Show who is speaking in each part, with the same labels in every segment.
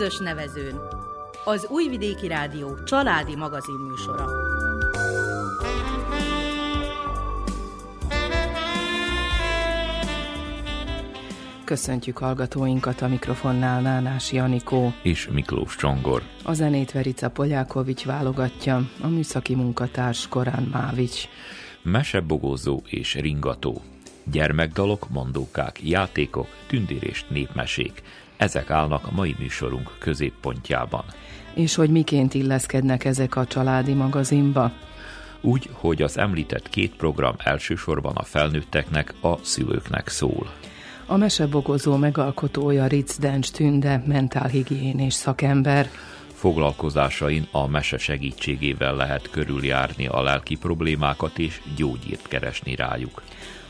Speaker 1: közös nevezőn. Az Újvidéki Rádió családi magazinműsora.
Speaker 2: Köszöntjük hallgatóinkat a mikrofonnál Nánás Janikó
Speaker 3: és Miklós Csongor.
Speaker 2: A zenét Verica Polyákovics válogatja, a műszaki munkatárs Korán Mávics.
Speaker 3: Mesebogózó és ringató. Gyermekdalok, mondókák, játékok, tündérést népmesék. Ezek állnak a mai műsorunk középpontjában.
Speaker 2: És hogy miként illeszkednek ezek a családi magazinba?
Speaker 3: Úgy, hogy az említett két program elsősorban a felnőtteknek, a szülőknek szól.
Speaker 2: A mesebogozó megalkotója Ritz Dencs Tünde, mentálhigiénés szakember.
Speaker 3: Foglalkozásain a mese segítségével lehet körüljárni a lelki problémákat és gyógyírt keresni rájuk.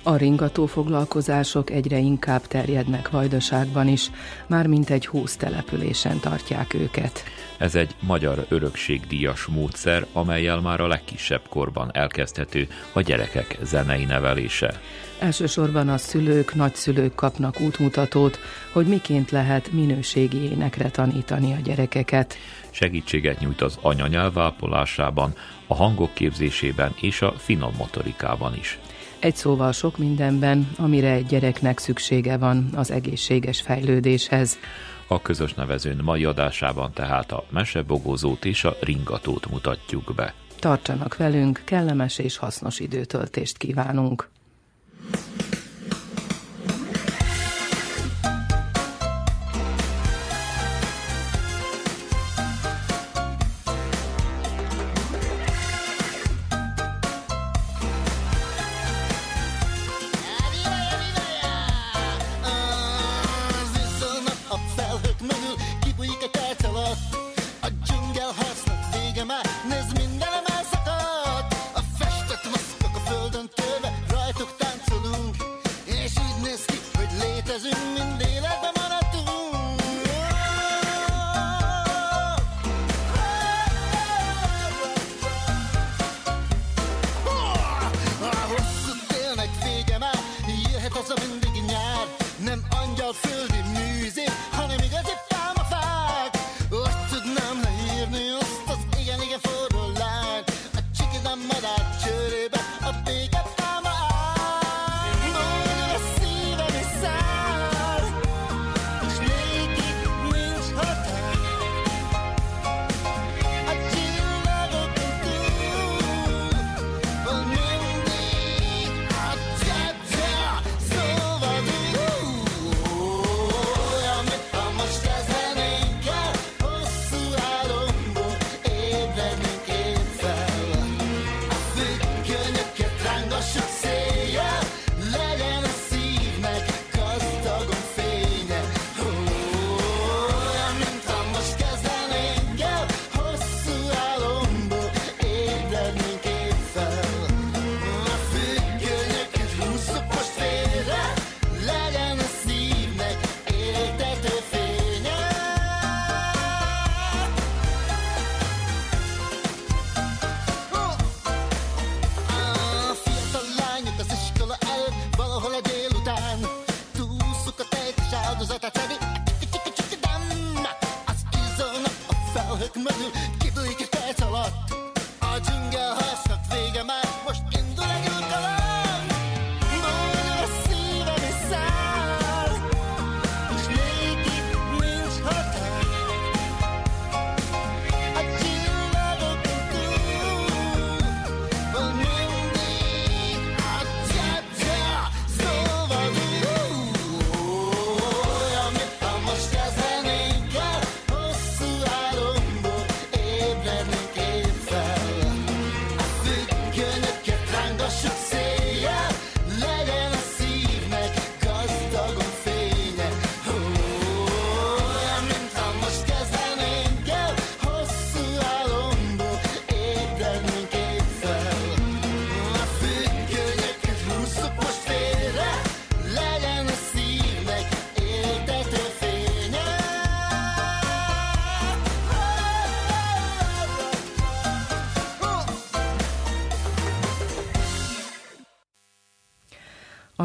Speaker 2: A ringató foglalkozások egyre inkább terjednek Vajdaságban is, már mint egy húsz településen tartják őket.
Speaker 3: Ez egy magyar örökségdíjas módszer, amelyel már a legkisebb korban elkezdhető a gyerekek zenei nevelése.
Speaker 2: Elsősorban a szülők, nagyszülők kapnak útmutatót, hogy miként lehet minőségi énekre tanítani a gyerekeket.
Speaker 3: Segítséget nyújt az anyanyelv ápolásában, a hangok képzésében és a finom motorikában is.
Speaker 2: Egy szóval sok mindenben, amire egy gyereknek szüksége van az egészséges fejlődéshez.
Speaker 3: A közös nevezőn mai adásában tehát a mesebogózót és a ringatót mutatjuk be.
Speaker 2: Tartsanak velünk, kellemes és hasznos időtöltést kívánunk!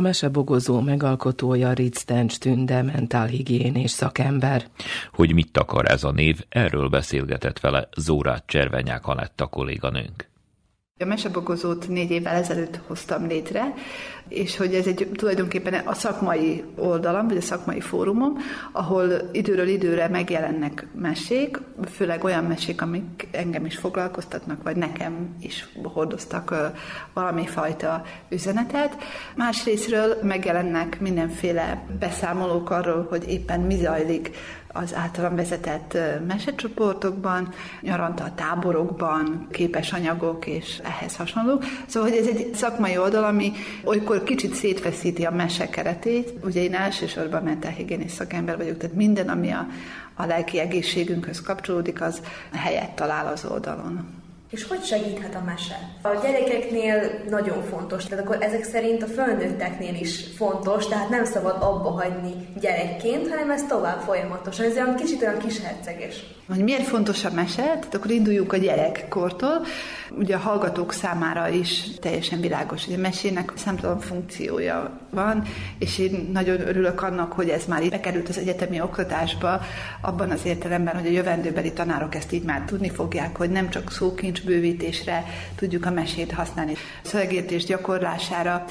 Speaker 2: Mesebogozó megalkotója Ritz Tencs Tünde, mentálhigiénés szakember.
Speaker 3: Hogy mit akar ez a név, erről beszélgetett vele Zórát Cservenyák Anetta kolléganőnk.
Speaker 4: A mesebogozót négy évvel ezelőtt hoztam létre, és hogy ez egy tulajdonképpen a szakmai oldalam, vagy a szakmai fórumom, ahol időről időre megjelennek mesék, főleg olyan mesék, amik engem is foglalkoztatnak, vagy nekem is hordoztak valami fajta üzenetet. Másrésztről megjelennek mindenféle beszámolók arról, hogy éppen mi zajlik az általam vezetett mesecsoportokban, nyaranta a táborokban, képes anyagok és ehhez hasonló. Szóval, hogy ez egy szakmai oldal, ami olykor kicsit szétfeszíti a mese keretét. Ugye én elsősorban mentálhigiénés szakember vagyok, tehát minden, ami a, a lelki egészségünkhöz kapcsolódik, az helyet talál az oldalon.
Speaker 5: És hogy segíthet a mese? A gyerekeknél nagyon fontos, tehát akkor ezek szerint a felnőtteknél is fontos, tehát nem szabad abba hagyni gyerekként, hanem ez tovább folyamatosan. Ez olyan kicsit olyan kis herceges.
Speaker 4: Hogy miért fontos a mese? Tehát akkor induljunk a gyerekkortól. Ugye a hallgatók számára is teljesen világos, hogy a mesének számtalan funkciója van, és én nagyon örülök annak, hogy ez már itt bekerült az egyetemi oktatásba, abban az értelemben, hogy a jövendőbeli tanárok ezt így már tudni fogják, hogy nem csak szókincs bővítésre tudjuk a mesét használni, szövegértés gyakorlására,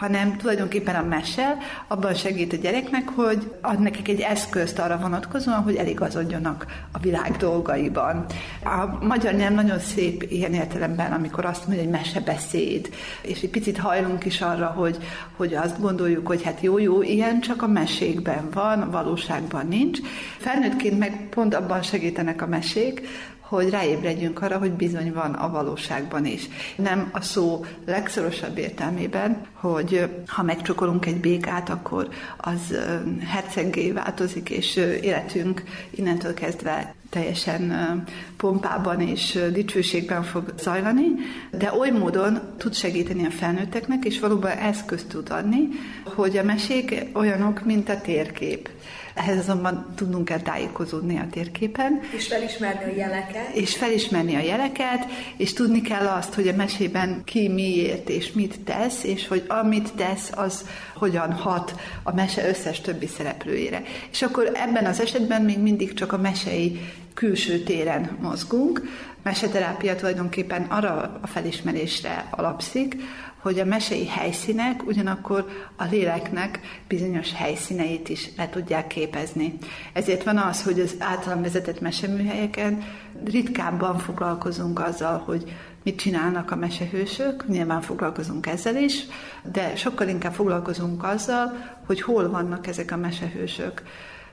Speaker 4: hanem tulajdonképpen a mese abban segít a gyereknek, hogy ad nekik egy eszközt arra vonatkozóan, hogy eligazodjanak a világ dolgaiban. A magyar nyelv nagyon szép ilyen értelemben, amikor azt mondja, hogy mesebeszéd, és egy picit hajlunk is arra, hogy, hogy azt gondoljuk, hogy hát jó-jó, ilyen csak a mesékben van, a valóságban nincs. Felnőttként meg pont abban segítenek a mesék, hogy ráébredjünk arra, hogy bizony van a valóságban is. Nem a szó legszorosabb értelmében, hogy ha megcsokolunk egy békát, akkor az herceggé változik, és életünk innentől kezdve teljesen pompában és dicsőségben fog zajlani, de oly módon tud segíteni a felnőtteknek, és valóban eszközt tud adni, hogy a mesék olyanok, mint a térkép. Ehhez azonban tudnunk kell tájékozódni a térképen.
Speaker 5: És felismerni a jeleket.
Speaker 4: És felismerni a jeleket, és tudni kell azt, hogy a mesében ki miért és mit tesz, és hogy amit tesz, az hogyan hat a mese összes többi szereplőjére. És akkor ebben az esetben még mindig csak a mesei külső téren mozgunk. Meseterápia tulajdonképpen arra a felismerésre alapszik, hogy a mesei helyszínek ugyanakkor a léleknek bizonyos helyszíneit is le tudják képezni. Ezért van az, hogy az általam vezetett meseműhelyeken ritkábban foglalkozunk azzal, hogy mit csinálnak a mesehősök, nyilván foglalkozunk ezzel is, de sokkal inkább foglalkozunk azzal, hogy hol vannak ezek a mesehősök.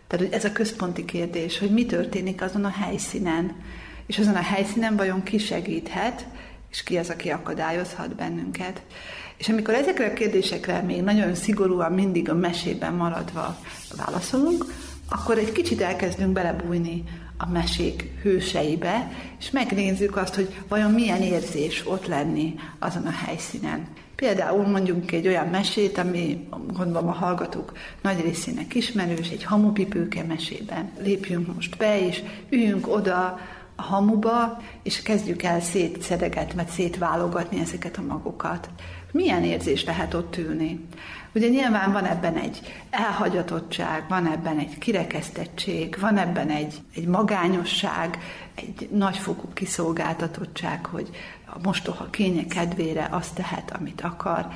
Speaker 4: Tehát hogy ez a központi kérdés, hogy mi történik azon a helyszínen, és azon a helyszínen vajon ki segíthet, és ki az, aki akadályozhat bennünket. És amikor ezekre a kérdésekre még nagyon szigorúan mindig a mesében maradva válaszolunk, akkor egy kicsit elkezdünk belebújni a mesék hőseibe, és megnézzük azt, hogy vajon milyen érzés ott lenni azon a helyszínen. Például mondjuk egy olyan mesét, ami gondolom a hallgatók nagy részének ismerős, egy hamupipőke mesében. Lépjünk most be, és üljünk oda hamuba, és kezdjük el szétszedegetni, vagy szétválogatni ezeket a magokat. Milyen érzés lehet ott ülni? Ugye nyilván van ebben egy elhagyatottság, van ebben egy kirekesztettség, van ebben egy, egy magányosság, egy nagyfokú kiszolgáltatottság, hogy a mostoha kénye kedvére azt tehet, amit akar.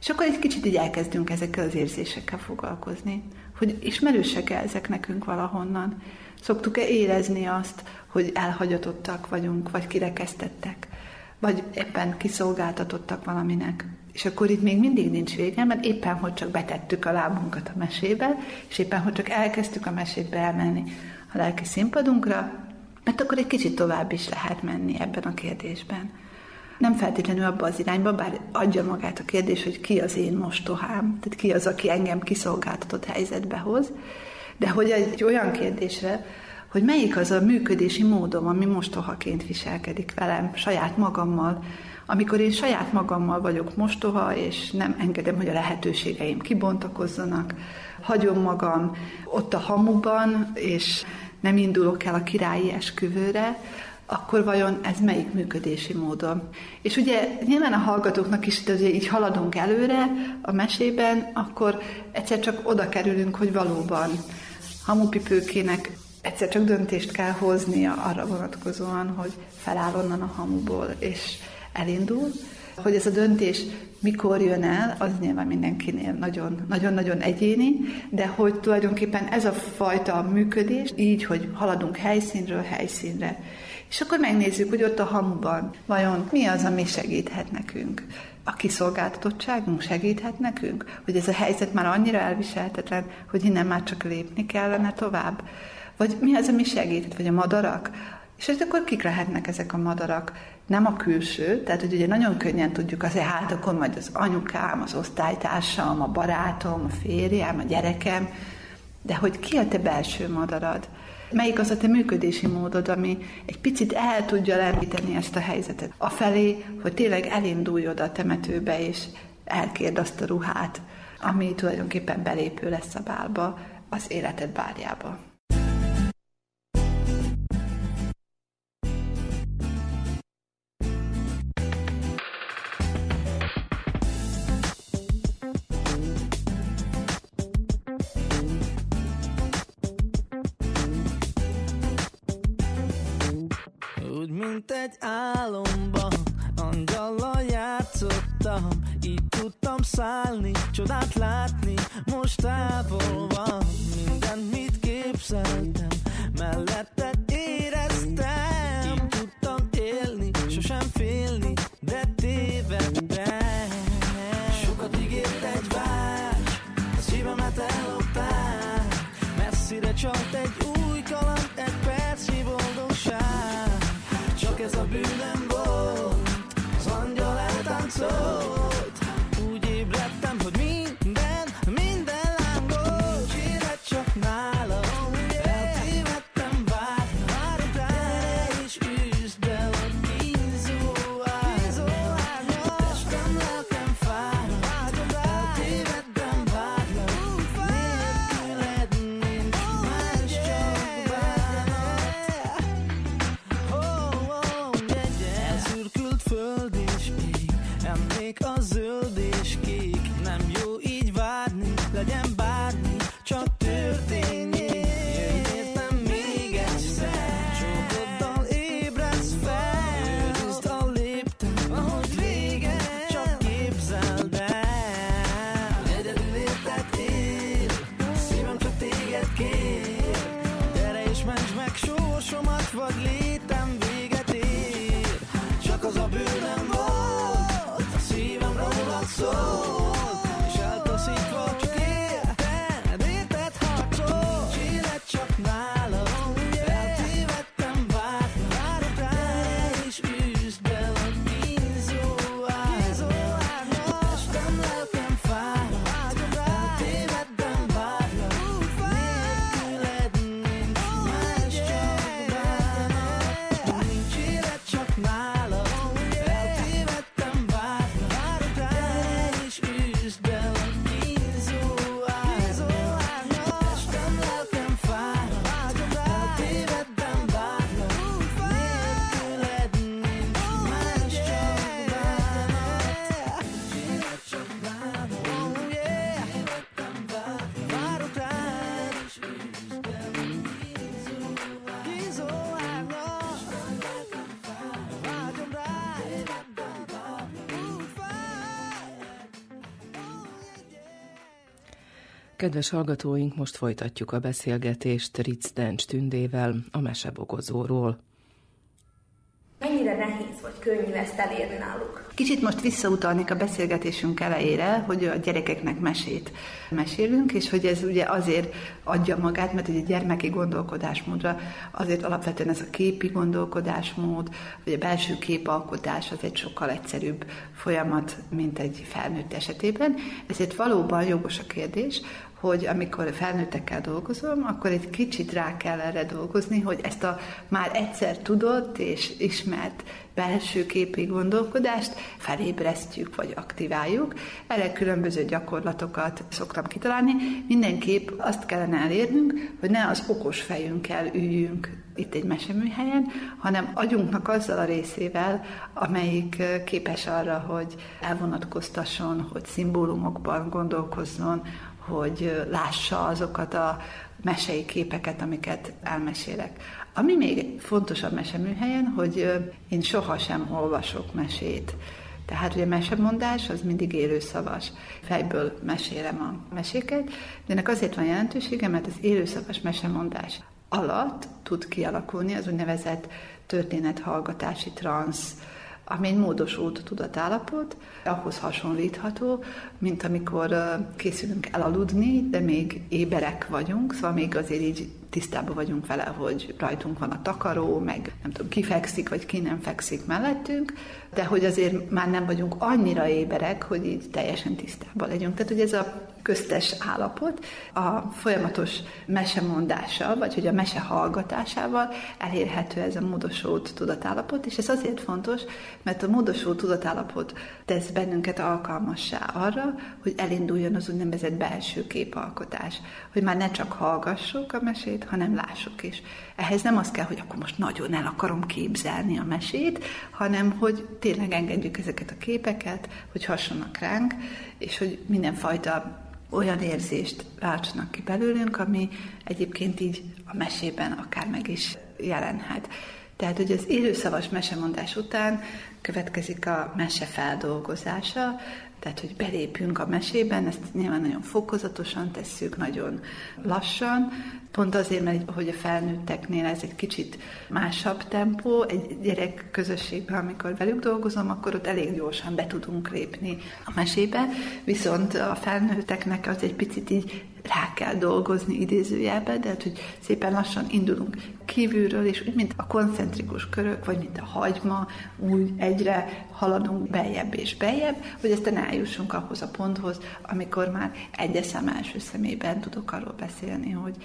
Speaker 4: És akkor egy kicsit így elkezdünk ezekkel az érzésekkel foglalkozni, hogy ismerősek-e ezek nekünk valahonnan. Szoktuk-e érezni azt, hogy elhagyatottak vagyunk, vagy kirekesztettek, vagy éppen kiszolgáltatottak valaminek. És akkor itt még mindig nincs vége, mert éppen, hogy csak betettük a lábunkat a mesébe, és éppen, hogy csak elkezdtük a mesébe elmenni a lelki színpadunkra, mert akkor egy kicsit tovább is lehet menni ebben a kérdésben. Nem feltétlenül abba az irányba, bár adja magát a kérdés, hogy ki az én mostohám, tehát ki az, aki engem kiszolgáltatott helyzetbe hoz, de hogy egy olyan kérdésre, hogy melyik az a működési módom, ami mostohaként viselkedik velem, saját magammal, amikor én saját magammal vagyok mostoha, és nem engedem, hogy a lehetőségeim kibontakozzanak, hagyom magam ott a hamuban, és nem indulok el a királyi esküvőre, akkor vajon ez melyik működési módon? És ugye nyilván a hallgatóknak is, hogy így haladunk előre a mesében, akkor egyszer csak oda kerülünk, hogy valóban hamupipőkének egyszer csak döntést kell hoznia arra vonatkozóan, hogy feláll onnan a hamuból, és elindul. Hogy ez a döntés mikor jön el, az nyilván mindenkinél nagyon-nagyon egyéni, de hogy tulajdonképpen ez a fajta működés, így, hogy haladunk helyszínről helyszínre, és akkor megnézzük, hogy ott a hamuban vajon mi az, ami segíthet nekünk. A kiszolgáltatottságunk segíthet nekünk, hogy ez a helyzet már annyira elviselhetetlen, hogy innen már csak lépni kellene tovább. Vagy mi az, ami segíthet, vagy a madarak, és hogy akkor kik lehetnek ezek a madarak? Nem a külső, tehát hogy ugye nagyon könnyen tudjuk azért, hát akkor majd az anyukám, az osztálytársam, a barátom, a férjem, a gyerekem, de hogy ki a te belső madarad? Melyik az a te működési módod, ami egy picit el tudja lendíteni ezt a helyzetet? A felé, hogy tényleg elindulj oda a temetőbe, és elkérd azt a ruhát, ami tulajdonképpen belépő lesz a bálba, az életed bárjába.
Speaker 6: Mint egy álomban Angyallal játszottam, így tudtam szállni Csodát látni, most távol van. Minden, mit képzeltem, melletted éreztem. Így tudtam élni, sosem félni, de tévedtem. Sokat ígért egy vás, a szívemet elloptál Messzire csalt egy soul.
Speaker 2: Kedves hallgatóink, most folytatjuk a beszélgetést Ritz Dencs Tündével a mesebogozóról.
Speaker 5: Mennyire nehéz vagy könnyű ezt elérni náluk?
Speaker 4: Kicsit most visszautalnék a beszélgetésünk elejére, hogy a gyerekeknek mesét mesélünk, és hogy ez ugye azért adja magát, mert ugye gyermeki gondolkodásmódra azért alapvetően ez a képi gondolkodásmód, vagy a belső képalkotás az egy sokkal egyszerűbb folyamat, mint egy felnőtt esetében. Ezért valóban jogos a kérdés, hogy amikor felnőttekkel dolgozom, akkor egy kicsit rá kell erre dolgozni, hogy ezt a már egyszer tudott és ismert belső képi gondolkodást felébresztjük vagy aktiváljuk. Erre különböző gyakorlatokat szoktam kitalálni. Mindenképp azt kellene elérnünk, hogy ne az okos fejünkkel üljünk itt egy meseműhelyen, hanem agyunknak azzal a részével, amelyik képes arra, hogy elvonatkoztasson, hogy szimbólumokban gondolkozzon, hogy lássa azokat a mesei képeket, amiket elmesélek. Ami még fontosabb meseműhelyen, hogy én sohasem olvasok mesét. Tehát ugye mesemondás az mindig élőszavas. Fejből mesélem a meséket, de ennek azért van jelentősége, mert az élőszavas mesemondás alatt tud kialakulni az úgynevezett történethallgatási transz, ami egy módosult tudatállapot, ahhoz hasonlítható, mint amikor készülünk elaludni, de még éberek vagyunk, szóval még azért így tisztában vagyunk vele, hogy rajtunk van a takaró, meg nem tudom, ki fekszik, vagy ki nem fekszik mellettünk, de hogy azért már nem vagyunk annyira éberek, hogy így teljesen tisztában legyünk. Tehát, hogy ez a köztes állapot a folyamatos mesemondással, vagy hogy a mese hallgatásával elérhető ez a módosult tudatállapot, és ez azért fontos, mert a módosult tudatállapot tesz bennünket alkalmassá arra, hogy elinduljon az úgynevezett belső képalkotás, hogy már ne csak hallgassuk a mesét, hanem lássuk is. Ehhez nem az kell, hogy akkor most nagyon el akarom képzelni a mesét, hanem hogy tényleg engedjük ezeket a képeket, hogy hasonnak ránk, és hogy mindenfajta olyan érzést váltsanak ki belőlünk, ami egyébként így a mesében akár meg is jelenhet. Tehát, hogy az élőszavas mesemondás után következik a mese feldolgozása, tehát, hogy belépünk a mesében, ezt nyilván nagyon fokozatosan tesszük, nagyon lassan, pont azért, mert hogy a felnőtteknél ez egy kicsit másabb tempó, egy gyerek közösségben, amikor velük dolgozom, akkor ott elég gyorsan be tudunk lépni a mesébe, viszont a felnőtteknek az egy picit így rá kell dolgozni idézőjelben, de hát, hogy szépen lassan indulunk kívülről, és úgy, mint a koncentrikus körök, vagy mint a hagyma, úgy egyre haladunk beljebb és beljebb, hogy aztán eljussunk ahhoz a ponthoz, amikor már egyes szem első szemében tudok arról beszélni, hogy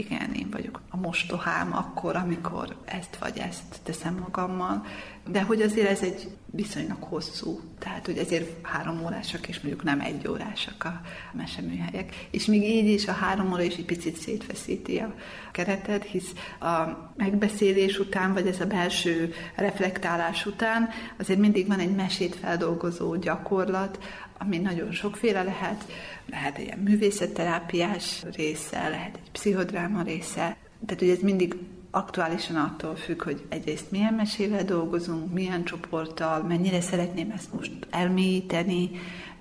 Speaker 4: igen, én vagyok a mostohám akkor, amikor ezt vagy ezt teszem magammal, de hogy azért ez egy viszonylag hosszú, tehát hogy ezért három órásak, és mondjuk nem egy órásak a meseműhelyek. És még így is a három óra is egy picit szétfeszíti a keretet, hisz a megbeszélés után, vagy ez a belső reflektálás után azért mindig van egy mesét feldolgozó gyakorlat, ami nagyon sokféle lehet, lehet egy ilyen művészetterápiás része, lehet egy pszichodráma része, tehát hogy ez mindig aktuálisan attól függ, hogy egyrészt milyen mesével dolgozunk, milyen csoporttal, mennyire szeretném ezt most elmélyíteni.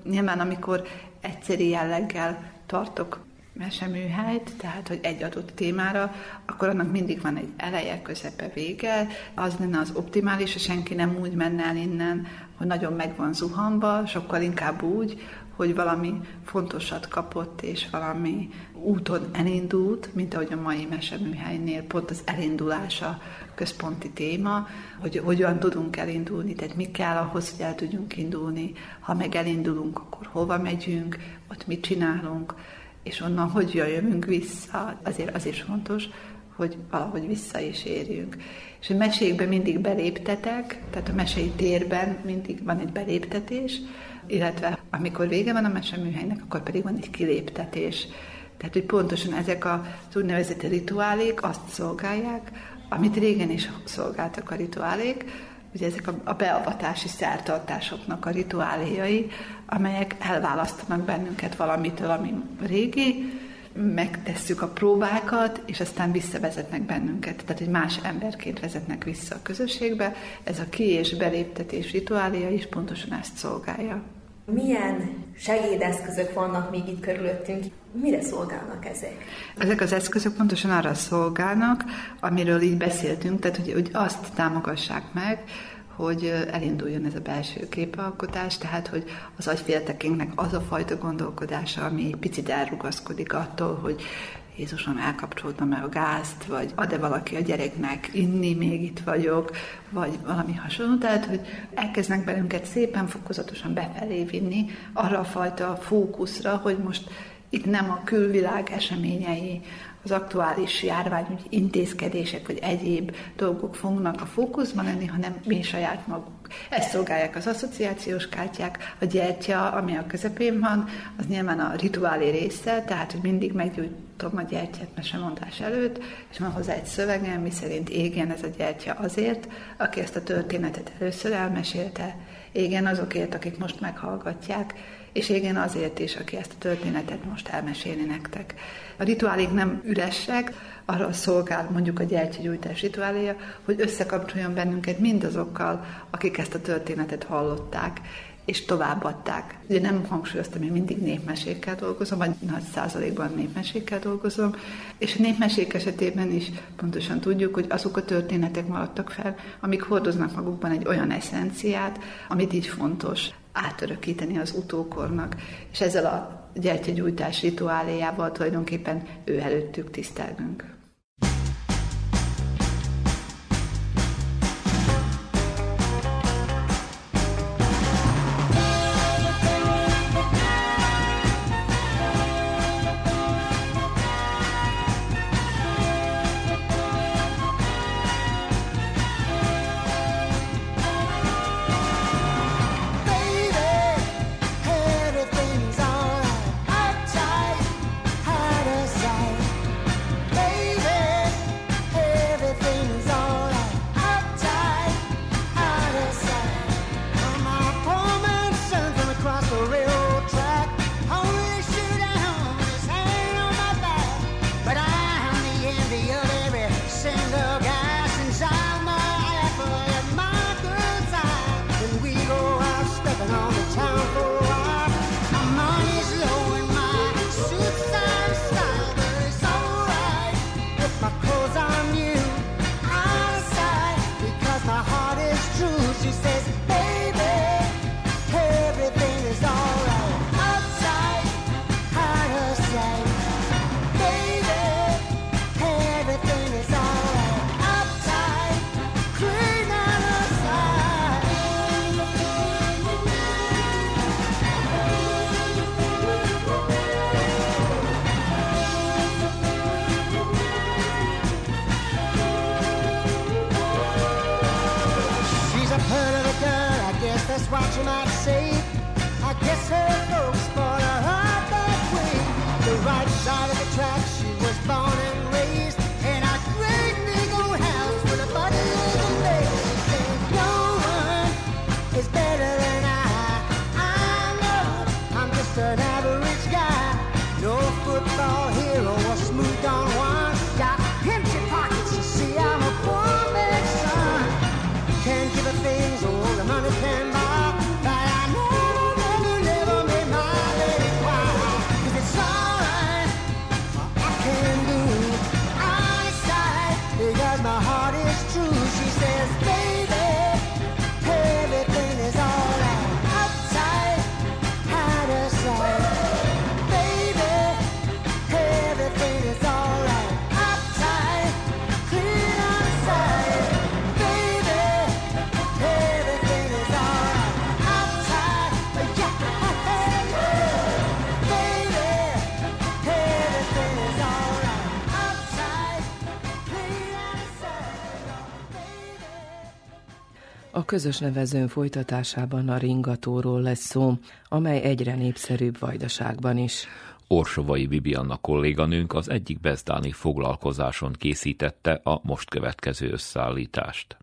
Speaker 4: Nyilván, amikor egyszeri jelleggel tartok meseműhelyt, tehát hogy egy adott témára, akkor annak mindig van egy eleje, közepe, vége. Az lenne az optimális, ha senki nem úgy menne el innen, hogy nagyon meg van zuhanva, sokkal inkább úgy, hogy valami fontosat kapott, és valami úton elindult, mint ahogy a mai meseműhelynél pont az elindulása központi téma, hogy hogyan tudunk elindulni, tehát mi kell ahhoz, hogy el tudjunk indulni. Ha meg elindulunk, akkor hova megyünk, ott mit csinálunk, és onnan hogy jövünk vissza, azért az is fontos, hogy valahogy vissza is érjünk. És a mesékben mindig beléptetek, tehát a mesei térben mindig van egy beléptetés, illetve amikor vége van a meseműhelynek, akkor pedig van egy kiléptetés. Tehát, hogy pontosan ezek az úgynevezett rituálék azt szolgálják, amit régen is szolgáltak a rituálék, ugye ezek a, a beavatási szertartásoknak a rituáléjai, amelyek elválasztanak bennünket valamitől, ami régi, megtesszük a próbákat, és aztán visszavezetnek bennünket, tehát egy más emberként vezetnek vissza a közösségbe. Ez a ki- és beléptetés rituália is pontosan ezt szolgálja.
Speaker 5: Milyen segédeszközök vannak még itt körülöttünk? Mire szolgálnak ezek?
Speaker 4: Ezek az eszközök pontosan arra szolgálnak, amiről így beszéltünk, tehát hogy, hogy azt támogassák meg, hogy elinduljon ez a belső képalkotás, tehát hogy az agyféltekénknek az a fajta gondolkodása, ami egy picit elrugaszkodik attól, hogy Jézusom, elkapcsoltam el a gázt, vagy ad-e valaki a gyereknek inni, még itt vagyok, vagy valami hasonló. Tehát, hogy elkezdnek bennünket szépen fokozatosan befelé vinni arra a fajta fókuszra, hogy most
Speaker 7: itt nem a külvilág eseményei, az aktuális járványügyi intézkedések vagy egyéb dolgok fognak a fókuszban lenni, hanem mi saját magunk. Ezt szolgálják az asszociációs kártyák, a gyertya, ami a közepén van, az nyilván a rituálé része, tehát hogy mindig meggyújtom a gyertyát mesemondás előtt, és van hozzá egy szövegem, mi szerint égen ez a gyertya azért, aki ezt a történetet először elmesélte, égen azokért, akik most meghallgatják, és igen azért is, aki ezt a történetet most elmeséli nektek. A rituálék nem üresek, arra szolgál mondjuk a gyertyagyújtás rituáléja, hogy összekapcsoljon bennünket mindazokkal, akik ezt a történetet hallották, és továbbadták. Ugye nem hangsúlyoztam, hogy mindig népmesékkel dolgozom, vagy nagy százalékban népmesékkel dolgozom, és a népmesék esetében is pontosan tudjuk, hogy azok a történetek maradtak fel, amik hordoznak magukban egy olyan eszenciát, amit így fontos átörökíteni az utókornak, és ezzel a gyertyagyújtás rituáléjával tulajdonképpen ő előttük tisztelgünk.
Speaker 2: Közös nevezőn folytatásában a ringatóról lesz szó, amely egyre népszerűbb vajdaságban is.
Speaker 3: Orsovai Bibianna kolléganőnk az egyik bezdáni foglalkozáson készítette a most következő összeállítást.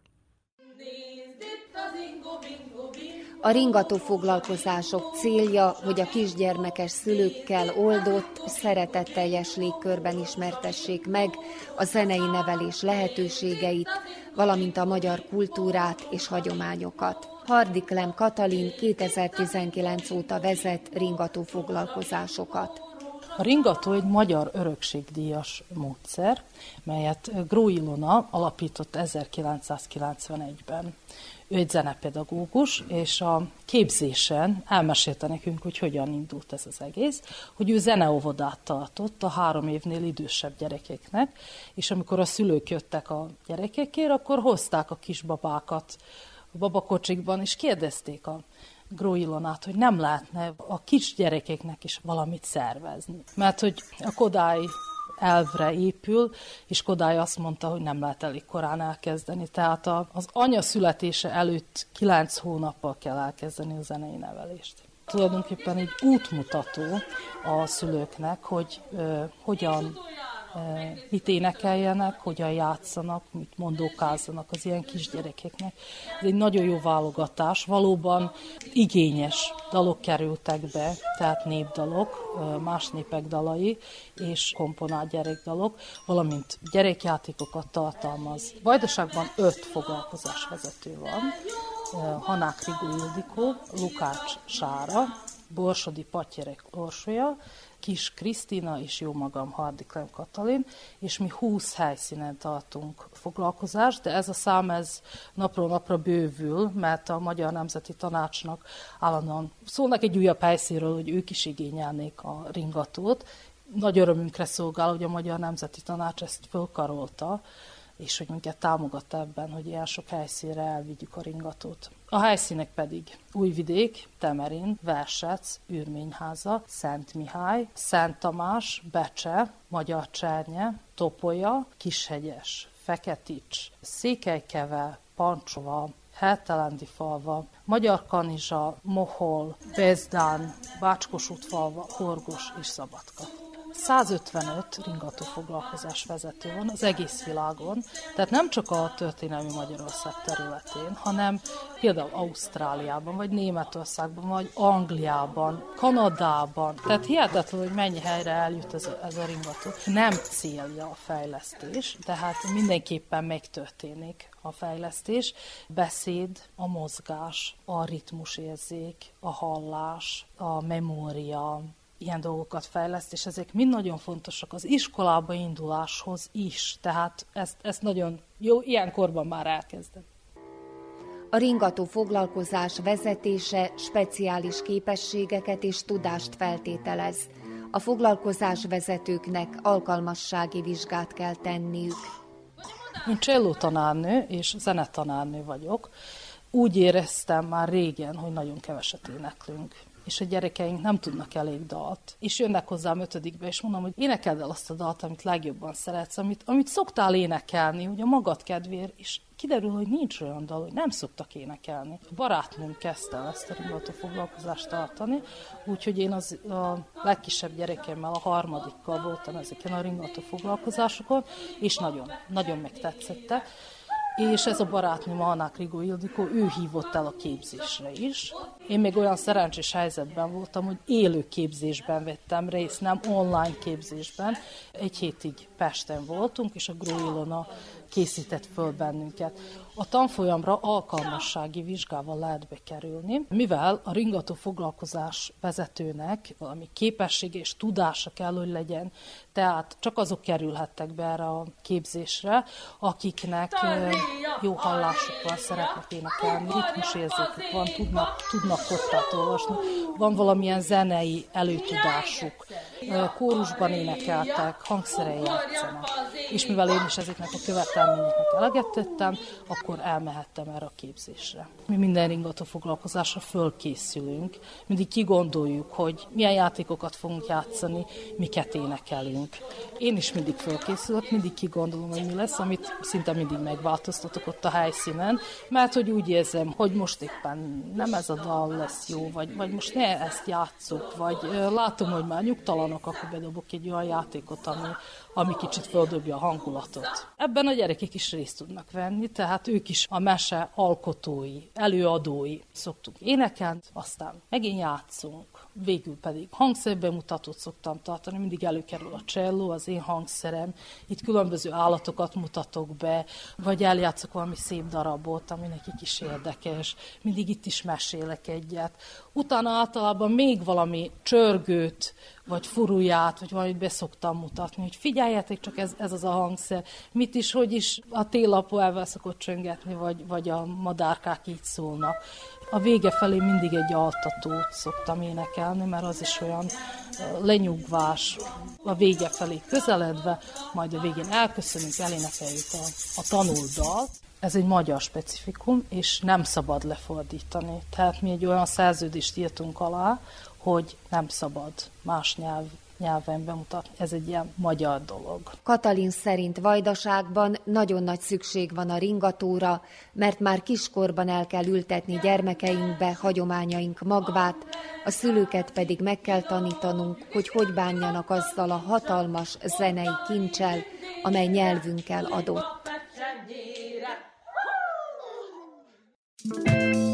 Speaker 8: A ringató foglalkozások célja, hogy a kisgyermekes szülőkkel oldott, szeretetteljes légkörben ismertessék meg a zenei nevelés lehetőségeit, valamint a magyar kultúrát és hagyományokat. Hardiklem Katalin 2019 óta vezet ringató foglalkozásokat.
Speaker 9: A ringató egy magyar örökségdíjas módszer, melyet Gró Ilona alapított 1991-ben. Ő egy zenepedagógus, és a képzésen elmesélte nekünk, hogy hogyan indult ez az egész, hogy ő zeneóvodát tartott a három évnél idősebb gyerekeknek, és amikor a szülők jöttek a gyerekekért, akkor hozták a kisbabákat a babakocsikban, és kérdezték a Groilonát, hogy nem lehetne a kisgyerekeknek is valamit szervezni. Mert hogy a Kodály elvre épül, és Kodály azt mondta, hogy nem lehet elég korán elkezdeni. Tehát az anya születése előtt kilenc hónappal kell elkezdeni a zenei nevelést. Tulajdonképpen egy útmutató a szülőknek, hogy ö, hogyan mit énekeljenek, hogyan játszanak, mit mondókázzanak az ilyen kisgyerekeknek. Ez egy nagyon jó válogatás, valóban igényes dalok kerültek be, tehát népdalok, más népek dalai és komponált gyerekdalok, valamint gyerekjátékokat tartalmaz. Vajdaságban öt foglalkozásvezető van, Hanák Rigó Ildikó, Lukács Sára, Borsodi Patyerek Orsolya, Kis Krisztina és jó magam Hardiklem Katalin, és mi 20 helyszínen tartunk foglalkozást, de ez a szám ez napról napra bővül, mert a Magyar Nemzeti Tanácsnak állandóan szólnak egy újabb helyszínről, hogy ők is igényelnék a ringatót. Nagy örömünkre szolgál, hogy a Magyar Nemzeti Tanács ezt fölkarolta, és hogy minket támogat ebben, hogy ilyen sok helyszínre elvigyük a ringatót. A helyszínek pedig Újvidék, Temerin, Versec, Ürményháza, Szent Mihály, Szent Tamás, Becse, Magyar Csernye, Topolya, Kishegyes, Feketics, Székelykeve, Pancsova, Heltelendi falva, Magyar Kanizsa, Mohol, Bezdán, Bácskos falva, Horgos és Szabadka. 155 ringató foglalkozás vezető van az egész világon, tehát nem csak a történelmi Magyarország területén, hanem például Ausztráliában, vagy Németországban, vagy Angliában, Kanadában. Tehát hihetetlen, hogy mennyi helyre eljut ez a, ez a ringató. Nem célja a fejlesztés, tehát mindenképpen megtörténik a fejlesztés. Beszéd, a mozgás, a ritmusérzék, a hallás, a memória, ilyen dolgokat fejleszt, és ezek mind nagyon fontosak az iskolába induláshoz is. Tehát ezt, ezt nagyon jó, ilyen korban már elkezdem.
Speaker 10: A ringató foglalkozás vezetése speciális képességeket és tudást feltételez. A foglalkozás vezetőknek alkalmassági vizsgát kell tenniük.
Speaker 9: Én cselló tanárnő és zenetanárnő vagyok. Úgy éreztem már régen, hogy nagyon keveset éneklünk és a gyerekeink nem tudnak elég dalt. És jönnek hozzám ötödikbe, és mondom, hogy énekeld el azt a dalt, amit legjobban szeretsz, amit, amit szoktál énekelni, a magad kedvéért, és kiderül, hogy nincs olyan dal, hogy nem szoktak énekelni. A barátnőm kezdte ezt a ringató foglalkozást tartani, úgyhogy én az a legkisebb gyerekemmel, a harmadikkal voltam ezeken a ringató foglalkozásokon, és nagyon, nagyon megtetszette és ez a barátnőm, Anna Krigó Ildikó, ő hívott el a képzésre is. Én még olyan szerencsés helyzetben voltam, hogy élő képzésben vettem részt, nem online képzésben. Egy hétig Pesten voltunk, és a Gró Ilona készített föl bennünket. A tanfolyamra alkalmassági vizsgával lehet bekerülni, mivel a ringató foglalkozás vezetőnek valami képessége és tudása kell, hogy legyen, tehát csak azok kerülhettek be erre a képzésre, akiknek jó hallásuk van, szeretnek énekelni, ritmusérzékük van, tudnak, tudnak kottát olvasni, van valamilyen zenei előtudásuk, kórusban énekeltek, hangszerei játszanak. És mivel én is ezeknek a követelményeknek eleget tettem, akkor elmehettem erre a képzésre. Mi minden ringató foglalkozásra fölkészülünk, mindig kigondoljuk, hogy milyen játékokat fogunk játszani, miket énekelünk. Én is mindig fölkészülök, mindig kigondolom, hogy mi lesz, amit szinte mindig megváltoztatok ott a helyszínen, mert hogy úgy érzem, hogy most éppen nem ez a dal lesz jó, vagy, vagy most ne ezt játszok, vagy látom, hogy már nyugtalanok, akkor bedobok egy olyan játékot, ami, ami kicsit földobja a hangulatot. Ebben a gyerekek is részt tudnak venni, tehát ők is a mese alkotói, előadói. Szoktunk énekelni, aztán megint játszunk, végül pedig hangszerbemutatót szoktam tartani, mindig előkerül a cselló, az én hangszerem, itt különböző állatokat mutatok be, vagy eljátszok valami szép darabot, ami nekik is érdekes, mindig itt is mesélek egyet. Utána általában még valami csörgőt, vagy furuját, vagy valamit beszoktam mutatni, hogy figyeljetek csak ez, ez az a hangszer, mit is, hogy is a télapó elvel szokott csöngetni, vagy, vagy a madárkák így szólnak. A vége felé mindig egy altatót szoktam énekelni, mert az is olyan lenyugvás. A vége felé közeledve, majd a végén elköszönünk, elénekeljük a, a tanult ez egy magyar specifikum, és nem szabad lefordítani. Tehát mi egy olyan szerződést írtunk alá, hogy nem szabad más nyelv nyelven bemutatni. Ez egy ilyen magyar dolog.
Speaker 10: Katalin szerint vajdaságban nagyon nagy szükség van a ringatóra, mert már kiskorban el kell ültetni gyermekeinkbe hagyományaink magvát, a szülőket pedig meg kell tanítanunk, hogy hogy bánjanak azzal a hatalmas zenei kincsel, amely nyelvünkkel adott. Thank you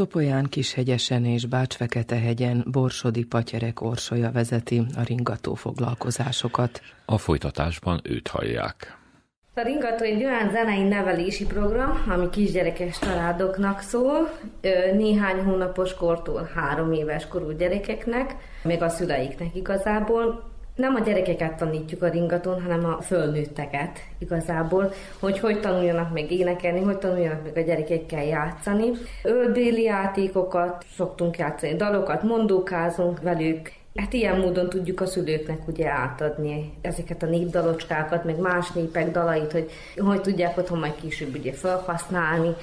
Speaker 2: Topolyán, Kishegyesen és Bács-Fekete-hegyen Borsodi Patyerek orsolya vezeti a ringató foglalkozásokat.
Speaker 3: A folytatásban őt hallják.
Speaker 11: A Ringató egy olyan zenei nevelési program, ami kisgyerekes családoknak szól, néhány hónapos kortól három éves korú gyerekeknek, még a szüleiknek igazából nem a gyerekeket tanítjuk a ringaton, hanem a fölnőtteket igazából, hogy hogy tanuljanak meg énekelni, hogy tanuljanak meg a gyerekekkel játszani. Ölbéli játékokat szoktunk játszani, dalokat mondókázunk velük, Hát ilyen módon tudjuk a szülőknek ugye átadni ezeket a népdalocskákat, meg más népek dalait, hogy hogy tudják otthon majd később ugye felhasználni,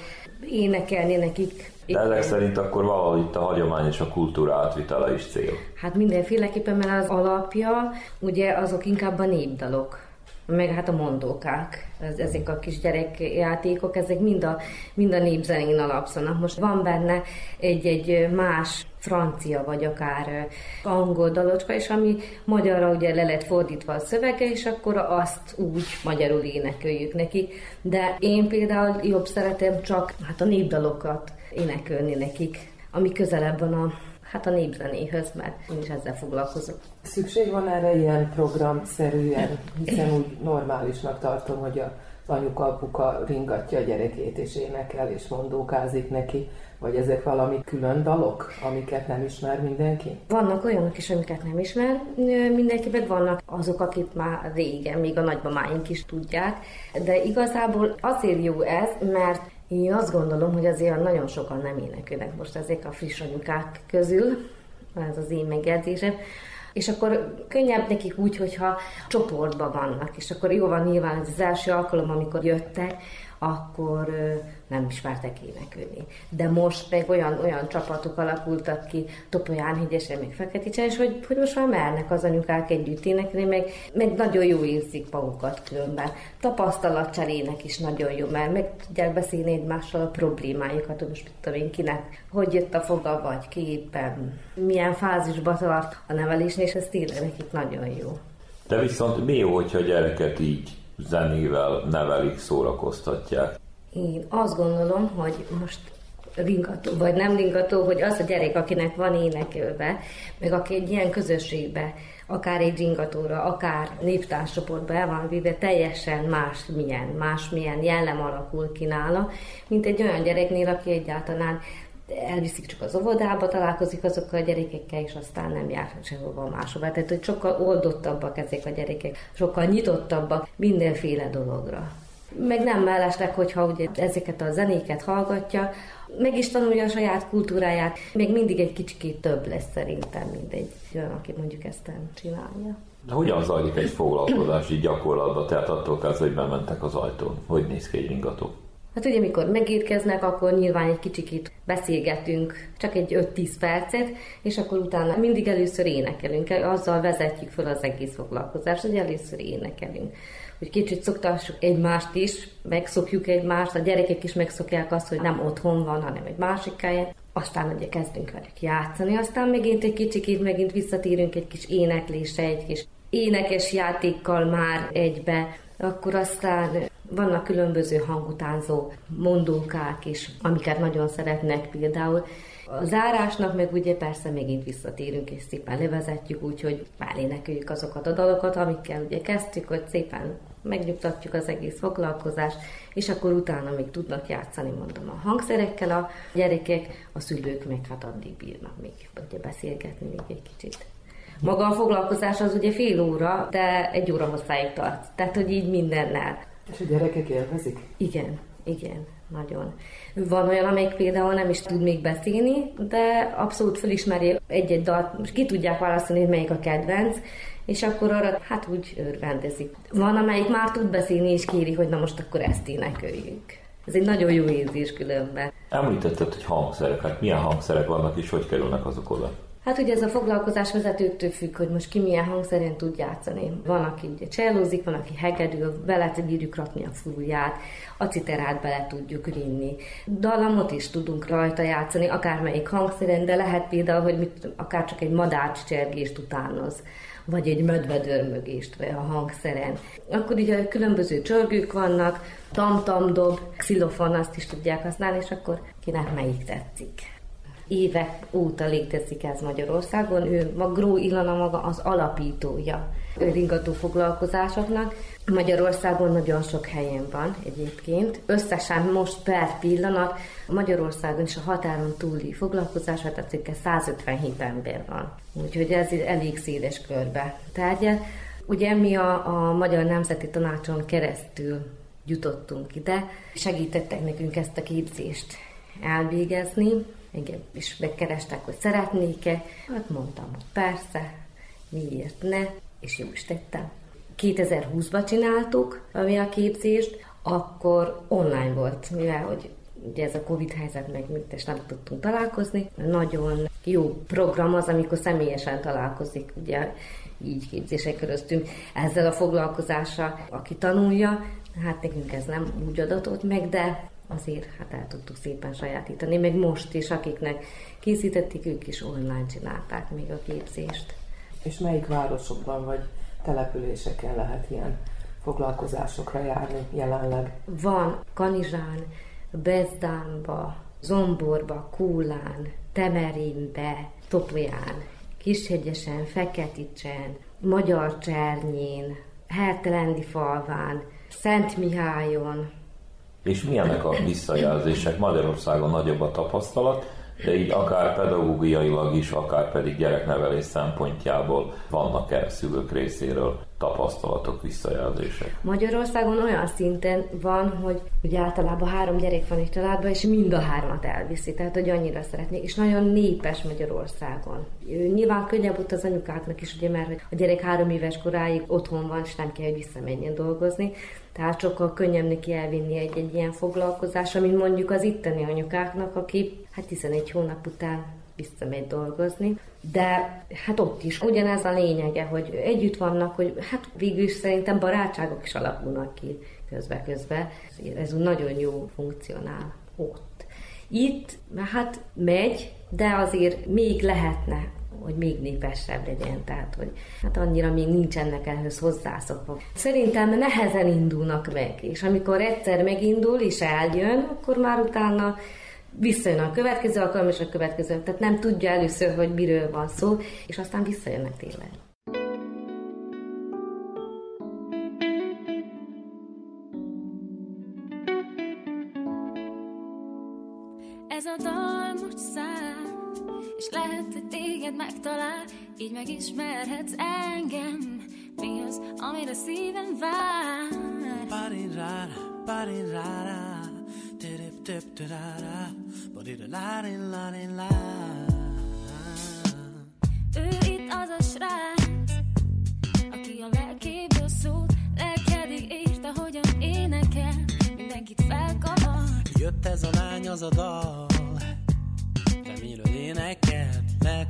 Speaker 11: énekelni nekik
Speaker 3: de ezek szerint akkor valahol itt a hagyomány és a kultúra átvitele is cél.
Speaker 11: Hát mindenféleképpen, mert az alapja, ugye azok inkább a népdalok meg hát a mondókák, ez, ezek a kis gyerekjátékok, ezek mind a, mind a népzenén alapszanak. Most van benne egy-egy más francia, vagy akár angol dalocska, és ami magyarra ugye le lett fordítva a szövege, és akkor azt úgy magyarul énekeljük neki. De én például jobb szeretem csak hát a népdalokat énekelni nekik, ami közelebb van a hát a népzenéhöz, mert én is ezzel foglalkozok.
Speaker 2: Szükség van erre ilyen programszerűen, hiszen úgy normálisnak tartom, hogy a anyuka, apuka ringatja a gyerekét, és énekel, és mondókázik neki, vagy ezek valami külön dalok, amiket nem ismer mindenki?
Speaker 11: Vannak olyanok is, amiket nem ismer mindenki, meg vannak azok, akik már régen, még a nagymamáink is tudják, de igazából azért jó ez, mert én azt gondolom, hogy azért nagyon sokan nem énekelnek most ezek a friss anyukák közül, ez az én megjegyzésem, és akkor könnyebb nekik úgy, hogyha csoportban vannak, és akkor jó van nyilván az első alkalom, amikor jöttek, akkor nem ismertek énekelni. De most meg olyan, olyan csapatok alakultak ki, Topolyán hegyesen, meg Feketicsen, és hogy, hogy most már mernek az anyukák együtt énekelni, meg, meg nagyon jó érzik magukat különben. Tapasztalatcserének is nagyon jó, mert meg tudják beszélni egymással a problémájukat, hogy most mit tudom én kinek, hogy jött a foga, vagy képen, milyen fázisba tart a nevelésnél, és ez tényleg nekik nagyon jó.
Speaker 3: De viszont mi jó, hogyha gyereket így zenével nevelik, szórakoztatják.
Speaker 11: Én azt gondolom, hogy most ringató, vagy nem ringató, hogy az a gyerek, akinek van énekelve, meg aki egy ilyen közösségbe, akár egy ringatóra, akár néptárcsoportba el van vive, teljesen más milyen, más milyen jellem alakul ki nála, mint egy olyan gyereknél, aki egyáltalán elviszik csak az óvodába, találkozik azokkal a gyerekekkel, és aztán nem jár sehova máshova. Tehát, hogy sokkal oldottabbak ezek a gyerekek, sokkal nyitottabbak mindenféle dologra. Meg nem mellesleg, hogyha ugye ezeket a zenéket hallgatja, meg is tanulja a saját kultúráját, még mindig egy kicsikét több lesz szerintem, mint egy olyan, aki mondjuk ezt nem csinálja.
Speaker 3: De hogyan zajlik egy foglalkozás így gyakorlatban? Tehát attól kezdve, hogy bementek az ajtón. Hogy néz ki egy ringató?
Speaker 11: Hát ugye, amikor megérkeznek, akkor nyilván egy kicsikét beszélgetünk, csak egy 5-10 percet, és akkor utána mindig először énekelünk, azzal vezetjük fel az egész foglalkozást, hogy először énekelünk. Hogy kicsit szoktassuk egymást is, megszokjuk egymást, a gyerekek is megszokják azt, hogy nem otthon van, hanem egy másik helyen. Aztán ugye kezdünk velük játszani, aztán megint egy kicsikét megint visszatérünk egy kis éneklésre, egy kis énekes játékkal már egybe, akkor aztán vannak különböző hangutánzó mondókák is, amiket nagyon szeretnek például. A zárásnak meg ugye persze megint visszatérünk, és szépen levezetjük, úgyhogy elénekeljük azokat a dalokat, amikkel ugye kezdtük, hogy szépen megnyugtatjuk az egész foglalkozást, és akkor utána még tudnak játszani, mondom, a hangszerekkel a gyerekek, a szülők meg hát addig bírnak még ugye beszélgetni még egy kicsit. Maga a foglalkozás az ugye fél óra, de egy óra hosszáig tart. Tehát, hogy így mindennel.
Speaker 2: És a gyerekek élvezik?
Speaker 11: Igen, igen, nagyon. Van olyan, amelyik például nem is tud még beszélni, de abszolút felismeri egy-egy dalt, most ki tudják választani, hogy melyik a kedvenc, és akkor arra hát úgy örvendezik. Van, amelyik már tud beszélni, és kéri, hogy na most akkor ezt énekeljük. Ez egy nagyon jó érzés különben.
Speaker 3: Említetted, hogy hangszerek, hát milyen hangszerek vannak és hogy kerülnek azok oda?
Speaker 11: Hát ugye ez a foglalkozás vezetőktől függ, hogy most ki milyen hangszerén tud játszani. Van, aki ugye csellózik, van, aki hegedül, bele bírjuk rakni a fulját, a citerát bele tudjuk rinni. Dalamot is tudunk rajta játszani, akármelyik hangszeren, de lehet például, hogy mit, akár csak egy madárcs csergést utánoz vagy egy mögést a hangszeren. Akkor ugye különböző csörgők vannak, tam-tam dob, xilofon, azt is tudják használni, és akkor kinek melyik tetszik évek óta létezik ez Magyarországon. Ő, a Gró Ilona maga az alapítója ringató foglalkozásoknak. Magyarországon nagyon sok helyen van egyébként. Összesen most per pillanat Magyarországon is a határon túli foglalkozás, hát cirka 157 ember van. Úgyhogy ez elég széles körbe tárgyal. Ugye mi a, a Magyar Nemzeti Tanácson keresztül jutottunk ide, segítettek nekünk ezt a képzést elvégezni, engem is megkerestek, hogy szeretnék-e. Hát mondtam, hogy persze, miért ne, és jó is tettem. 2020-ban csináltuk ami a képzést, akkor online volt, mivel hogy ugye ez a Covid helyzet meg és nem tudtunk találkozni. Nagyon jó program az, amikor személyesen találkozik, ugye így képzések köröztünk ezzel a foglalkozással, aki tanulja, hát nekünk ez nem úgy adatott meg, de azért hát el tudtuk szépen sajátítani, meg most is, akiknek készítették, ők is online csinálták még a képzést.
Speaker 2: És melyik városokban vagy településeken lehet ilyen foglalkozásokra járni jelenleg?
Speaker 11: Van Kanizsán, Bezdánba, Zomborba, Kúlán, Temerinbe, Topolyán, Kishegyesen, Feketicsen, Magyar Csernyén, Hertelendi falván, Szent Mihályon.
Speaker 3: És milyenek a visszajelzések? Magyarországon nagyobb a tapasztalat, de így akár pedagógiailag is, akár pedig gyereknevelés szempontjából vannak-e szülők részéről tapasztalatok, visszajelzések?
Speaker 11: Magyarországon olyan szinten van, hogy ugye általában három gyerek van egy családban, és mind a hármat elviszi, tehát hogy annyira szeretnék, és nagyon népes Magyarországon. Nyilván könnyebb ott az anyukáknak is, ugye, mert hogy a gyerek három éves koráig otthon van, és nem kell, hogy visszamenjen dolgozni, tehát sokkal könnyebb neki elvinni egy, egy ilyen foglalkozásra, mint mondjuk az itteni anyukáknak, aki hát 11 hónap után visszamegy dolgozni, de hát ott is ugyanez a lényege, hogy együtt vannak, hogy hát végül is szerintem barátságok is alakulnak ki közbe-közbe. Ez nagyon jó funkcionál ott. Itt hát megy, de azért még lehetne hogy még népesebb legyen, tehát hogy hát annyira még nincsenek ehhez hozzászokva. Szerintem nehezen indulnak meg, és amikor egyszer megindul és eljön, akkor már utána visszajön a következő alkalom és a következő, tehát nem tudja először, hogy miről van szó, és aztán visszajönnek tényleg.
Speaker 12: Lehet, hogy téged megtalál, így megismerhetsz engem. Mi az, amire szívem vár?
Speaker 6: Parirara, parirara, tirip tip tirara, badira la la la
Speaker 12: Ő itt az a srác, aki a lelkéből szólt, lelkedig írta, hogyan énekel, mindenkit felkavar.
Speaker 6: Jött ez a lány, az a dal, Remélő énekelt,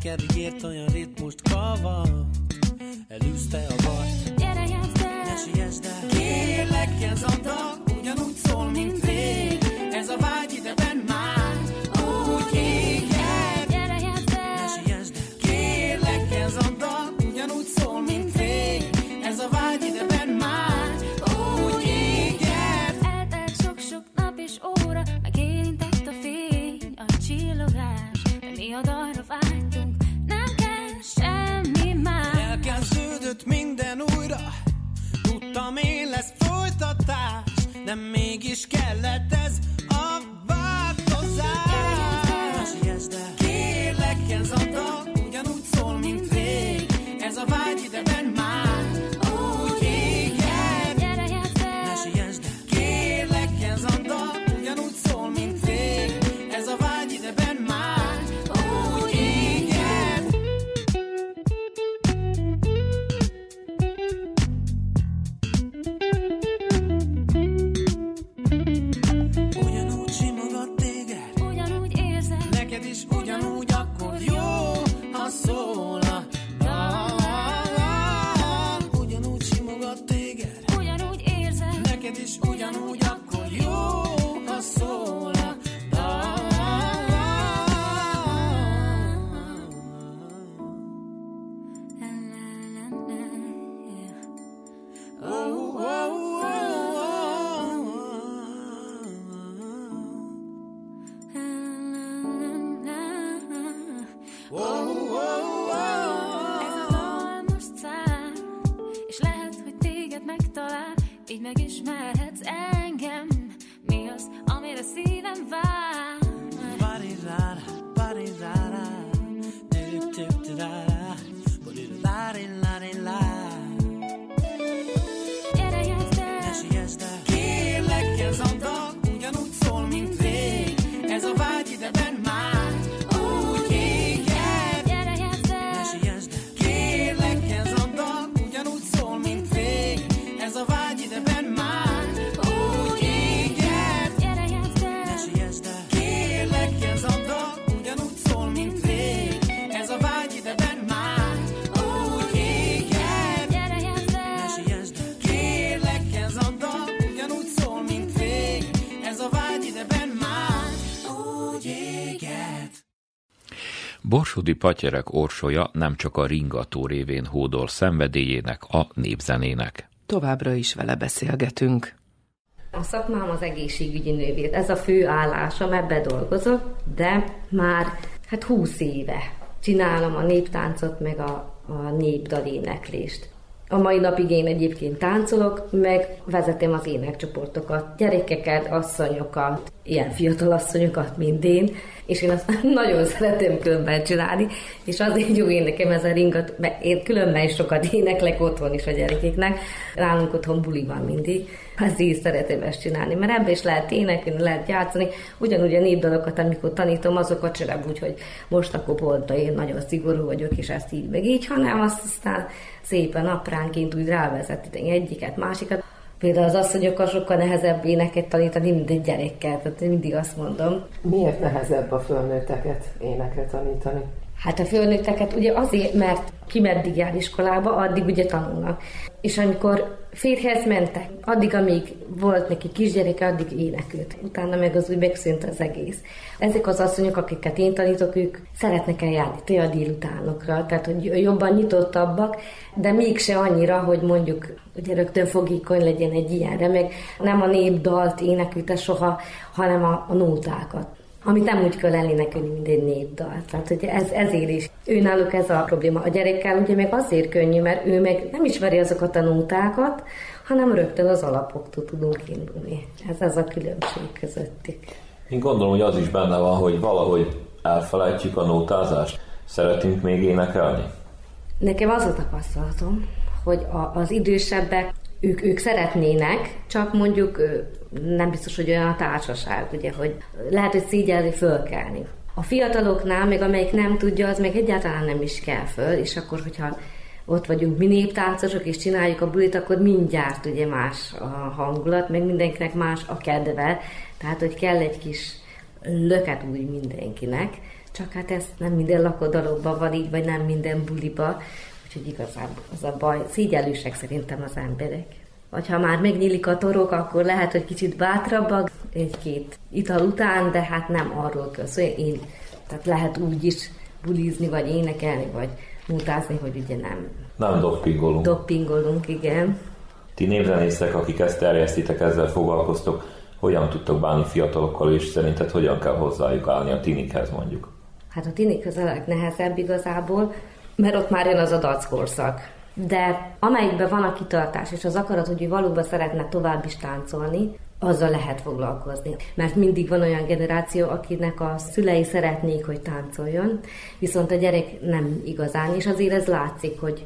Speaker 6: lelkedig ért olyan ritmust kavar, elűzte a baj.
Speaker 12: Gyere, játszd el!
Speaker 6: Ne siess, de kérlek, ez a dal ugyanúgy szól, mint rég. Ez a vágy tudtam én lesz folytatás, nem mégis kellett ez
Speaker 13: Borsodi Patyerek orsolya nem csak a ringató révén hódol szenvedélyének, a népzenének.
Speaker 2: Továbbra is vele beszélgetünk.
Speaker 11: A szakmám az egészségügyi nővér. Ez a fő állásom, ebbe dolgozok, de már hát 20 éve csinálom a néptáncot, meg a, a népdaléneklést. A mai napig én egyébként táncolok, meg vezetem az énekcsoportokat, gyerekeket, asszonyokat, ilyen fiatal asszonyokat, mint én, és én azt nagyon szeretem különben csinálni, és azért jó én nekem ez a ringat, mert én különben is sokat éneklek otthon is a gyerekeknek, nálunk otthon buli van mindig, így szeretem ezt csinálni, mert ebbe is lehet énekelni, lehet játszani, ugyanúgy a népdalokat, amikor tanítom, azokat sem úgy, hogy most akkor pont én nagyon szigorú vagyok, és ezt így meg így, hanem azt aztán szépen apránként úgy rávezetni egyiket, másikat. Például az asszonyokkal sokkal nehezebb éneket tanítani, mint egy gyerekkel, tehát mindig azt mondom.
Speaker 2: Miért nehezebb a fölnőtteket énekre tanítani?
Speaker 11: Hát a fölnőtteket ugye azért, mert ki meddig jár iskolába, addig ugye tanulnak. És amikor férjhez mentek, addig, amíg volt neki kisgyereke, addig énekült. Utána meg az úgy megszűnt az egész. Ezek az asszonyok, akiket én tanítok, ők szeretnek eljárni te a délutánokra, tehát hogy jobban nyitottabbak, de mégse annyira, hogy mondjuk ugye rögtön fogékony legyen egy ilyenre, meg nem a népdalt énekülte soha, hanem a, a nótákat amit nem úgy kell elénekelni, mint egy népdal. Tehát hogy ez, ezért is. Ő náluk ez a probléma. A gyerekkel ugye meg azért könnyű, mert ő meg nem ismeri azokat a nótákat, hanem rögtön az alapoktól tudunk indulni. Ez az a különbség közöttük.
Speaker 3: Én gondolom, hogy az is benne van, hogy valahogy elfelejtjük a nótázást. Szeretünk még énekelni?
Speaker 11: Nekem az a tapasztalatom, hogy a, az idősebbek ők, ők szeretnének, csak mondjuk nem biztos, hogy olyan a társaság, ugye, hogy lehet, hogy szígyelni fölkelni. A fiataloknál, még amelyik nem tudja, az meg egyáltalán nem is kell föl, és akkor, hogyha ott vagyunk mi néptáncosok, és csináljuk a bulit, akkor mindjárt ugye más a hangulat, meg mindenkinek más a kedve, tehát, hogy kell egy kis löket úgy mindenkinek, csak hát ez nem minden lakodalomban van így, vagy nem minden buliba, úgyhogy igazából az a baj. Szígyelősek szerintem az emberek. Vagy ha már megnyílik a torok, akkor lehet, hogy kicsit bátrabbak egy-két ital után, de hát nem arról kell szó. Én, tehát lehet úgy is bulizni, vagy énekelni, vagy mutázni, hogy ugye nem.
Speaker 3: Nem doppingolunk.
Speaker 11: Doppingolunk, igen.
Speaker 3: Ti névzenészek, akik ezt terjesztitek, ezzel foglalkoztok, hogyan tudtok bánni fiatalokkal, és szerinted hogyan kell hozzájuk állni a tinikhez mondjuk?
Speaker 11: Hát a tinikhez a legnehezebb igazából, mert ott már jön az a de amelyikben van a kitartás és az akarat, hogy valóban szeretne tovább is táncolni, azzal lehet foglalkozni. Mert mindig van olyan generáció, akinek a szülei szeretnék, hogy táncoljon, viszont a gyerek nem igazán, és azért ez látszik, hogy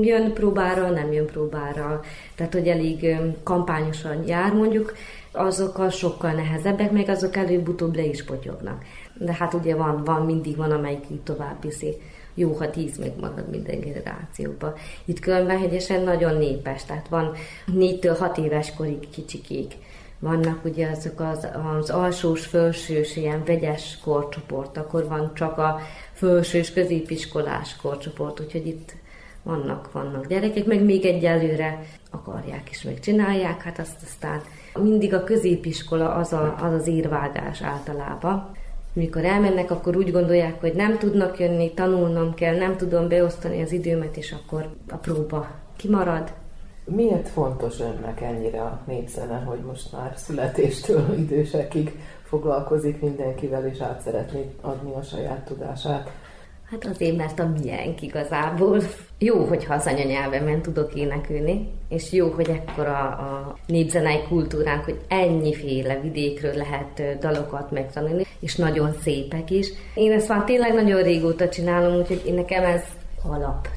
Speaker 11: jön próbára, nem jön próbára, tehát hogy elég kampányosan jár mondjuk, azokkal sokkal nehezebbek, meg azok előbb-utóbb le is potyognak. De hát ugye van, van mindig van, amelyik így tovább viszi jó, ha tíz megmarad minden generációban. Itt Kölnvehegyesen nagyon népes, tehát van négytől hat éves korig kicsikig. Vannak ugye azok az, az alsós, felsős, ilyen vegyes korcsoport, akkor van csak a felsős, középiskolás korcsoport, úgyhogy itt vannak, vannak gyerekek, meg még egyelőre akarják is, megcsinálják, hát azt aztán mindig a középiskola az a, az, az írvágás általában mikor elmennek, akkor úgy gondolják, hogy nem tudnak jönni, tanulnom kell, nem tudom beosztani az időmet, és akkor a próba kimarad.
Speaker 2: Miért fontos önnek ennyire a népzene, hogy most már születéstől idősekig foglalkozik mindenkivel, és át szeretné adni a saját tudását?
Speaker 11: Hát azért, mert a miénk igazából. Jó, hogyha az anyanyelvemen tudok énekelni, és jó, hogy ekkora a népzenei kultúránk, hogy ennyiféle vidékről lehet dalokat megtanulni, és nagyon szépek is. Én ezt már tényleg nagyon régóta csinálom, úgyhogy én nekem ez alap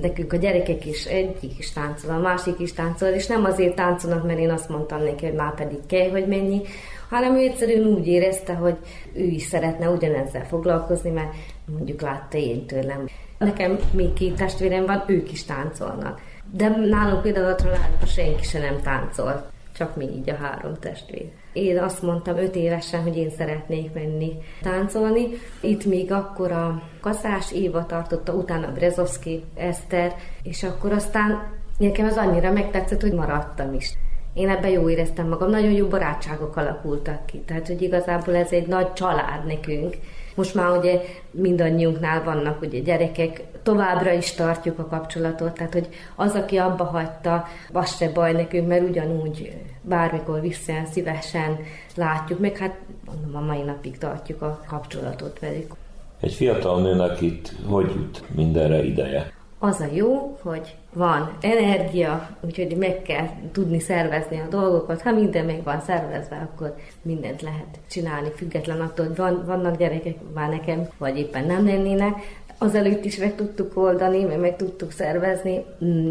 Speaker 11: nekünk a gyerekek is egyik is táncol, a másik is táncol, és nem azért táncolnak, mert én azt mondtam neki, hogy már pedig kell, hogy mennyi, hanem ő egyszerűen úgy érezte, hogy ő is szeretne ugyanezzel foglalkozni, mert mondjuk látta én tőlem. Nekem még két testvérem van, ők is táncolnak. De nálunk például a családban senki se nem táncol, csak mi így a három testvér. Én azt mondtam öt évesen, hogy én szeretnék menni táncolni. Itt még akkor a Kaszás Éva tartotta, utána Brezovski Eszter, és akkor aztán nekem az annyira megtetszett, hogy maradtam is. Én ebben jó éreztem magam, nagyon jó barátságok alakultak ki, tehát hogy igazából ez egy nagy család nekünk, Most már ugye mindannyiunknál vannak ugye gyerekek, továbbra is tartjuk a kapcsolatot, tehát hogy az, aki abba hagyta, az se baj nekünk, mert ugyanúgy bármikor visszajön, szívesen látjuk, meg hát mondom, a mai napig tartjuk a kapcsolatot velük.
Speaker 3: Egy fiatal nőnek itt hogy jut mindenre ideje?
Speaker 11: Az a jó, hogy van energia, úgyhogy meg kell tudni szervezni a dolgokat. Ha minden meg van szervezve, akkor mindent lehet csinálni, független attól, hogy van, vannak gyerekek már nekem, vagy éppen nem lennének. Azelőtt is meg tudtuk oldani, meg meg tudtuk szervezni.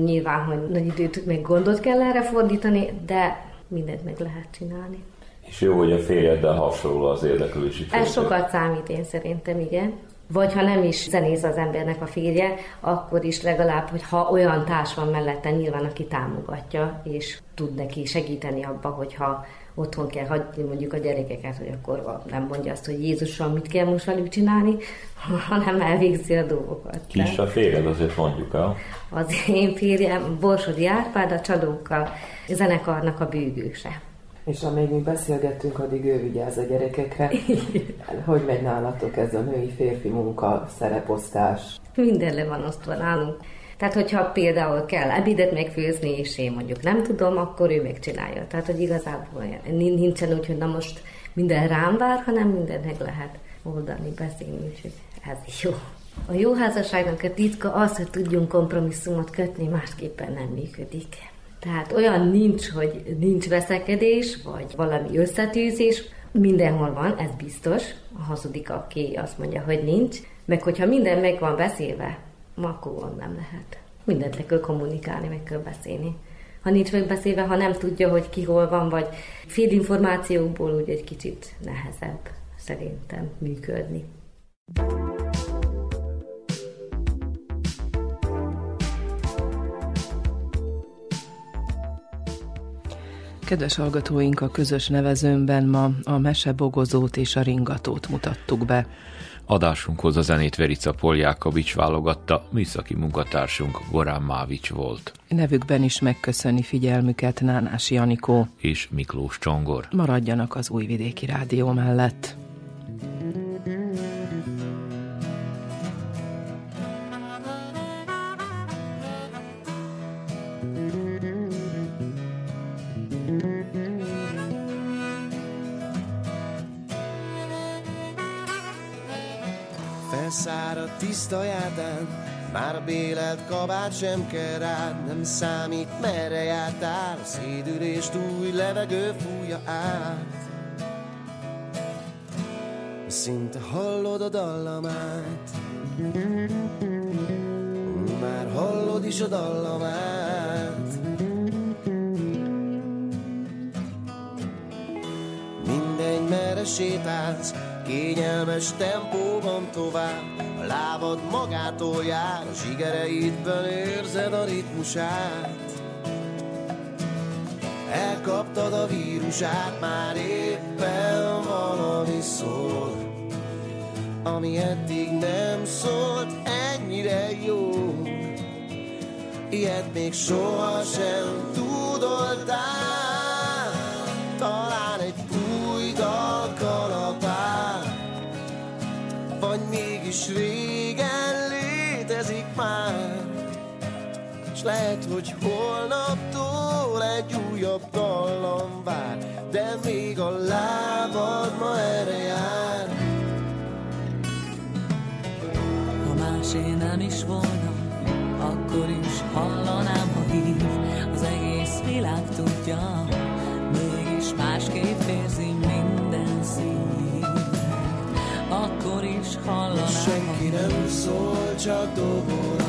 Speaker 11: Nyilván, hogy nagy időt, meg gondot kell erre fordítani, de mindent meg lehet csinálni.
Speaker 3: És jó, hogy a férjeddel hasonló az érdeklődési
Speaker 11: Ez sokat számít én szerintem, igen vagy ha nem is zenész az embernek a férje, akkor is legalább, hogy ha olyan társ van mellette, nyilván, aki támogatja, és tud neki segíteni abba, hogyha otthon kell hagyni mondjuk a gyerekeket, hogy akkor nem mondja azt, hogy Jézusom, mit kell most velük csinálni, hanem elvégzi a dolgokat.
Speaker 3: Ki is a férjed, azért mondjuk el.
Speaker 11: Az én férjem Borsodi Árpád, a Csadókkal zenekarnak a bűgőse.
Speaker 2: És amíg mi beszélgettünk, addig ő vigyáz a gyerekekre. hogy megy nálatok ez a női-férfi munka, szereposztás?
Speaker 11: Minden le van osztva nálunk. Tehát, hogyha például kell ebédet megfőzni, és én mondjuk nem tudom, akkor ő megcsinálja. Tehát, hogy igazából nincsen úgy, hogy na most minden rám vár, hanem mindennek lehet oldani, beszélni, úgyhogy ez jó. A jó házasságnak a titka az, hogy tudjunk kompromisszumot kötni, másképpen nem működik. Tehát olyan nincs, hogy nincs veszekedés, vagy valami összetűzés, mindenhol van, ez biztos. A hazudik, aki azt mondja, hogy nincs. Meg hogyha minden meg van beszélve, akkor nem lehet. Mindent le kell kommunikálni, meg kell beszélni. Ha nincs megbeszélve, ha nem tudja, hogy ki hol van, vagy fél információkból úgy egy kicsit nehezebb szerintem működni.
Speaker 2: Kedves hallgatóink, a közös nevezőmben ma a mesebogozót és a ringatót mutattuk be.
Speaker 14: Adásunkhoz a zenét Verica Poljákovics válogatta, műszaki munkatársunk Gorán Mávics volt.
Speaker 2: Nevükben is megköszöni figyelmüket Nánás Janikó
Speaker 14: és Miklós Csongor.
Speaker 2: Maradjanak az Újvidéki Rádió mellett.
Speaker 15: Felszáradt tiszta jártán, már a bélelt kabát sem kell rád, nem számít merre jártál, a szédülést új levegő fújja át. Szinte hallod a dallamát, már hallod is a dallamát. Mindegy, merre sétálsz, Kényelmes tempóban tovább, a lábad magától jár, a zsigereidben érzed a ritmusát. Elkaptad a vírusát, már éppen valami szól, ami eddig nem szólt ennyire jó. Ilyet még sohasem tudoltál, lehet, hogy holnaptól egy újabb dallam vár, de még a lábad ma erre jár.
Speaker 16: Ha másé nem is volna, akkor is hallanám, ha hív. Az egész világ tudja, mégis másképp érzi minden szív. Akkor is hallanám,
Speaker 15: Senki nem szól, csak dobol